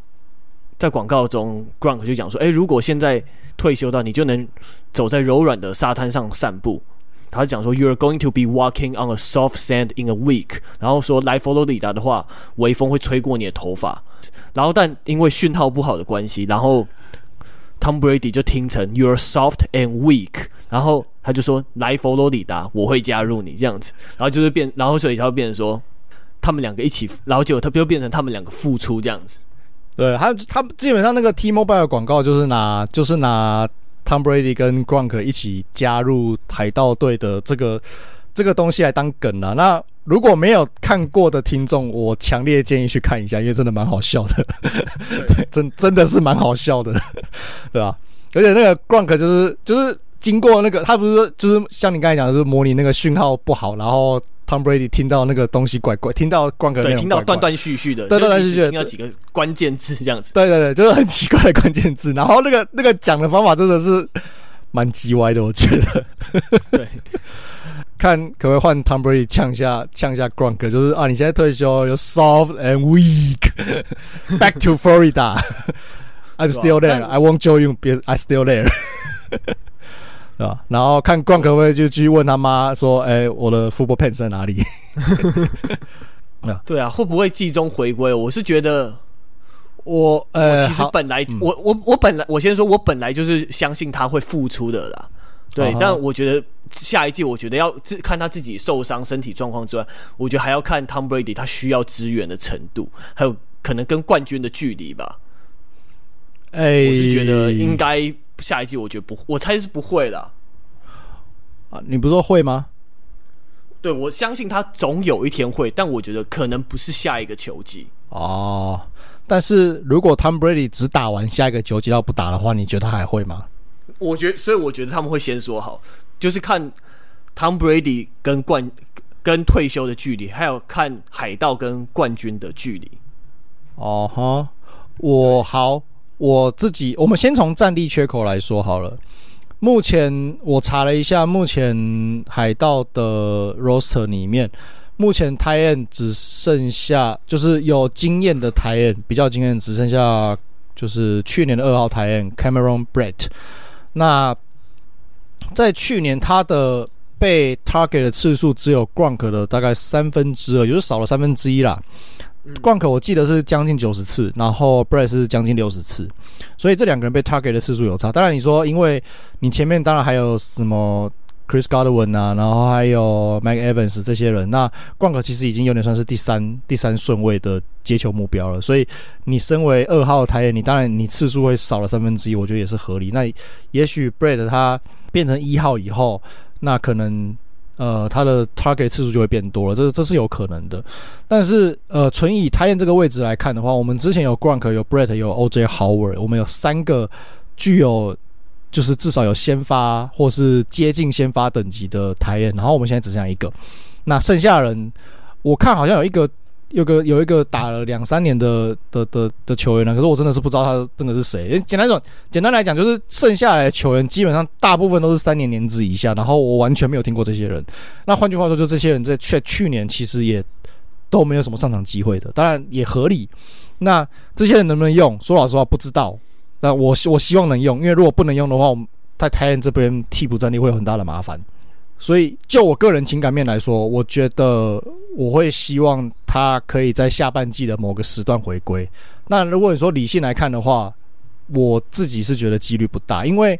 在广告中，Grunk 就讲说：“哎，如果现在退休到你就能走在柔软的沙滩上散步。”他讲说：“You're going to be walking on a soft sand in a week。”然后说来佛罗里达的话，微风会吹过你的头发。然后但因为讯号不好的关系，然后 Tom Brady 就听成 You're soft and weak，然后他就说来佛罗里达，我会加入你这样子，然后就是变，然后所以他会变成说他们两个一起，然后结果他就变成他们两个付出这样子。对，他他基本上那个 T-Mobile 广告就是拿就是拿 Tom Brady 跟 Gronk 一起加入海盗队的这个这个东西来当梗啊。那如果没有看过的听众，我强烈建议去看一下，因为真的蛮好笑的。对，*laughs* 真真的是蛮好笑的。*laughs* 对吧？而且那个 Gronk 就是就是经过那个，他不是就是像你刚才讲的，就是模拟那个讯号不好，然后 Tom Brady 听到那个东西怪怪，听到对，听到断断续续的，断断续续，听到几个关键字这样子。对对对，就是很奇怪的关键字。然后那个那个讲的方法真的是蛮叽歪的，我觉得。对，*laughs* 看可不可以换 Tom Brady 呛下呛下 Gronk，就是啊，你现在退休，You're soft and weak，Back *laughs* to Florida。*laughs* I'm still there. I won't join you. I still there. 对吧？然后看 Gronk 可不可以就去问他妈说：“哎、欸，我的 football pants 在哪里？” *laughs* 对啊，会不会季中回归？我是觉得我，我呃，我其实本来、嗯、我我我本来我先说，我本来就是相信他会复出的啦。对，哦、但我觉得下一季，我觉得要自看他自己受伤身体状况之外，我觉得还要看 Tom Brady 他需要支援的程度，还有可能跟冠军的距离吧。哎，欸、我是觉得应该下一季，我觉得不，我猜是不会的。啊，你不说会吗？对，我相信他总有一天会，但我觉得可能不是下一个球季哦。但是如果 Tom Brady 只打完下一个球季要不打的话，你觉得他还会吗？我觉得，所以我觉得他们会先说好，就是看 Tom Brady 跟冠跟退休的距离，还有看海盗跟冠军的距离。哦哈，我好。我自己，我们先从战力缺口来说好了。目前我查了一下，目前海盗的 roster 里面，目前 tight end 只剩下就是有经验的 tight end，比较经验只剩下就是去年的二号 tight end Cameron Brate。那在去年他的被 target 的次数只有 Gronk 的大概三分之二，也就是少了三分之一啦。Gronk 我记得是将近九十次，然后 Brate 是将近六十次，所以这两个人被 target 的次数有差。当然你说，因为你前面当然还有什么 Chris Godwin 啊，然后还有 Mike Evans 这些人，那 Gronk 其实已经有点算是第三第三顺位的接球目标了。所以你身为二号台，你当然你次数会少了三分之一，我觉得也是合理。那也许 Brate 他变成一号以后，那可能。呃，他的 target 次数就会变多了，这这是有可能的。但是，呃，纯以 t i n 这个位置来看的话，我们之前有 Grunk 有 Brett 有 OJ Howard，我们有三个具有就是至少有先发或是接近先发等级的 tight end，然后我们现在只剩下一个。那剩下人，我看好像有一个。有个有一个打了两三年的的的的球员呢，可是我真的是不知道他真的是谁。简单说，简单来讲，就是剩下来的球员基本上大部分都是三年年资以下，然后我完全没有听过这些人。那换句话说，就这些人在去去年其实也都没有什么上场机会的，当然也合理。那这些人能不能用？说老实话，不知道。那我我希望能用，因为如果不能用的话，我们在台湾这边替补战力会有很大的麻烦。所以，就我个人情感面来说，我觉得我会希望他可以在下半季的某个时段回归。那如果你说理性来看的话，我自己是觉得几率不大，因为，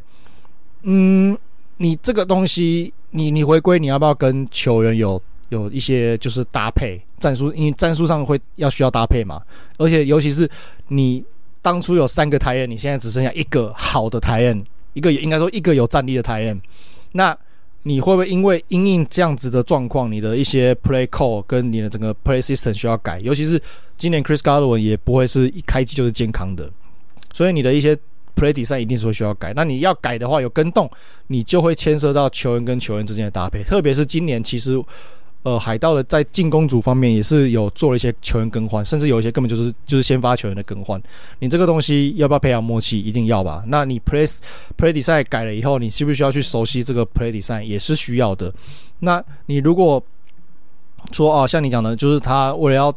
嗯，你这个东西，你你回归，你要不要跟球员有有一些就是搭配战术？因为战术上会要需要搭配嘛。而且，尤其是你当初有三个台演，你现在只剩下一个好的台演，一个应该说一个有战力的台演，那。你会不会因为因应这样子的状况，你的一些 play call 跟你的整个 play system 需要改？尤其是今年 Chris Godwin 也不会是一开机就是健康的，所以你的一些 play design 一定是会需要改。那你要改的话，有跟动，你就会牵涉到球员跟球员之间的搭配，特别是今年其实。呃，海盗的在进攻组方面也是有做了一些球员更换，甚至有一些根本就是就是先发球员的更换。你这个东西要不要培养默契？一定要吧。那你 play play design 改了以后，你需不需要去熟悉这个 play design？也是需要的。那你如果说啊，像你讲的，就是他为了要，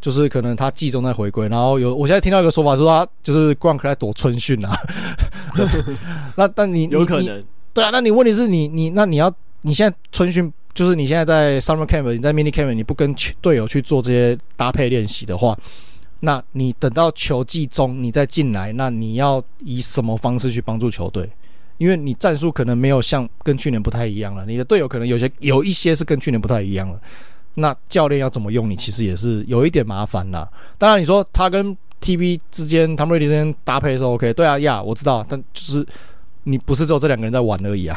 就是可能他季中在回归，然后有我现在听到一个说法说他就是 Gronk 在躲春训啊。*laughs* 那但你有可能对啊？那你问题是你你那你要你现在春训？就是你现在在 summer camp，你在 mini camp，你不跟队友去做这些搭配练习的话，那你等到球季中你再进来，那你要以什么方式去帮助球队？因为你战术可能没有像跟去年不太一样了，你的队友可能有些有一些是跟去年不太一样了。那教练要怎么用你，其实也是有一点麻烦啦。当然，你说他跟 TB 之间、Tom Brady 之间搭配是 OK，对啊，呀，我知道，但就是你不是只有这两个人在玩而已啊。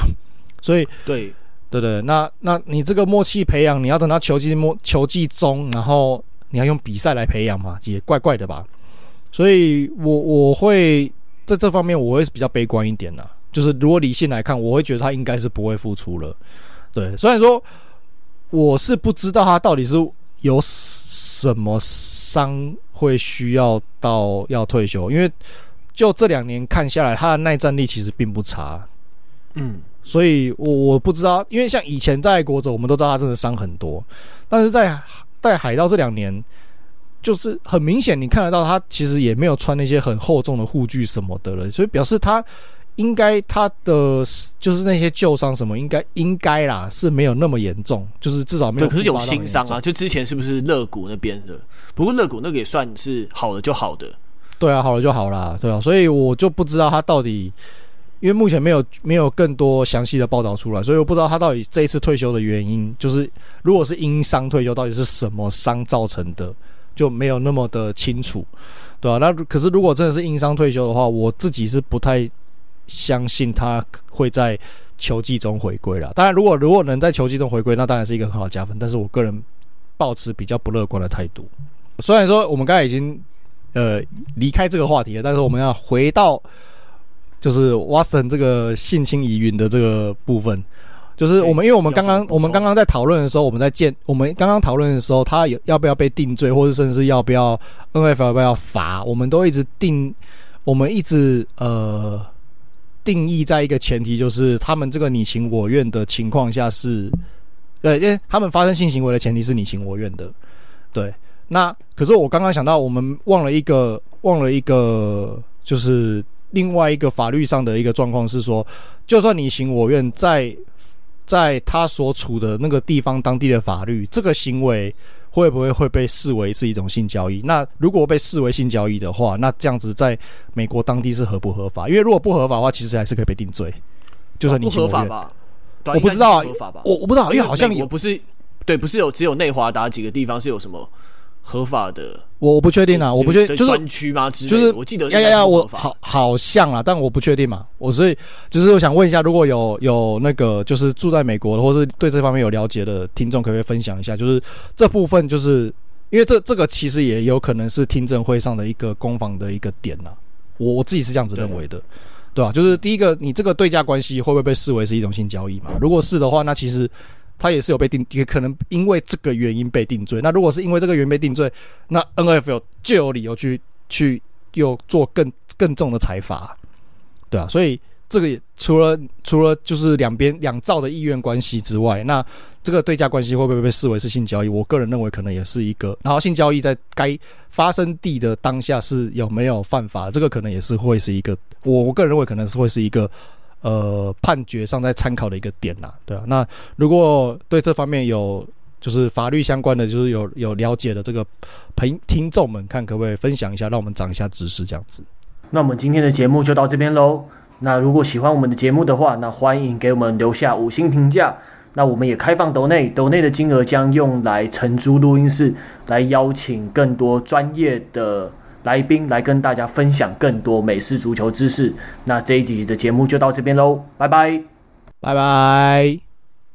所以，对，对对，那那你这个默契培养，你要等到球季末、球季中，然后你要用比赛来培养嘛，也怪怪的吧？所以我我会在这方面我会比较悲观一点啦。就是如果理性来看，我会觉得他应该是不会复出了。对，虽然说我是不知道他到底是有什么伤会需要到要退休，因为就这两年看下来，他的耐战力其实并不差。嗯，所以我我不知道，因为像以前在国者，我们都知道他真的伤很多，但是在在海盗这两年，就是很明显你看得到他其实也没有穿那些很厚重的护具什么的了，所以表示他。应该他的就是那些旧伤什么，应该应该啦是没有那么严重，就是至少没有。可是有新伤啊，就之前是不是肋骨那边的？不过肋骨那个也算是好了就好的。对啊，好了就好啦，对啊，所以我就不知道他到底，因为目前没有没有更多详细的报道出来，所以我不知道他到底这一次退休的原因，就是如果是因伤退休，到底是什么伤造成的，就没有那么的清楚，对啊，那可是如果真的是因伤退休的话，我自己是不太。相信他会在球季中回归了。当然，如果如果能在球季中回归，那当然是一个很好的加分。但是我个人抱持比较不乐观的态度。虽然说我们刚才已经呃离开这个话题了，但是我们要回到就是 Watson 这个性侵疑云的这个部分。就是我们因为我们刚刚我们刚刚在讨论的时候，我们在见我们刚刚讨论的时候，他有要不要被定罪，或者甚至要不要 NFL 要不要罚，我们都一直定，我们一直呃。定义在一个前提，就是他们这个你情我愿的情况下是，对，因为他们发生性行为的前提是你情我愿的，对。那可是我刚刚想到，我们忘了一个，忘了一个，就是另外一个法律上的一个状况是说，就算你情我愿，在在他所处的那个地方当地的法律，这个行为。会不会会被视为是一种性交易？那如果被视为性交易的话，那这样子在美国当地是合不合法？因为如果不合法的话，其实还是可以被定罪。就算你情我愿，吧？我不知道啊，我我不知道，因为好像我不是对，不是有只有内华达几个地方是有什么。合法的，我我不确定啊，我不确定就是专区吗？就是我记得呀呀呀，我好好像啊，但我不确定嘛。我所以就是我想问一下，如果有有那个就是住在美国的，或是对这方面有了解的听众，可不可以分享一下？就是这部分，就是因为这这个其实也有可能是听证会上的一个攻防的一个点呐。我我自己是这样子认为的，对吧？就是第一个，你这个对价关系会不会被视为是一种性交易嘛？如果是的话，那其实。他也是有被定，也可能因为这个原因被定罪。那如果是因为这个原因被定罪，那 NFL 就有理由去去又做更更重的裁罚，对啊。所以这个除了除了就是两边两造的意愿关系之外，那这个对价关系会不会被视为是性交易？我个人认为可能也是一个。然后性交易在该发生地的当下是有没有犯法？这个可能也是会是一个。我我个人认为可能是会是一个。呃，判决上在参考的一个点呐，对啊。那如果对这方面有就是法律相关的，就是有有了解的这个朋听众们，看可不可以分享一下，让我们长一下知识，这样子。那我们今天的节目就到这边喽。那如果喜欢我们的节目的话，那欢迎给我们留下五星评价。那我们也开放抖内，抖内的金额将用来承租录音室，来邀请更多专业的。来宾来跟大家分享更多美式足球知识。那这一集的节目就到这边喽，拜拜，拜拜。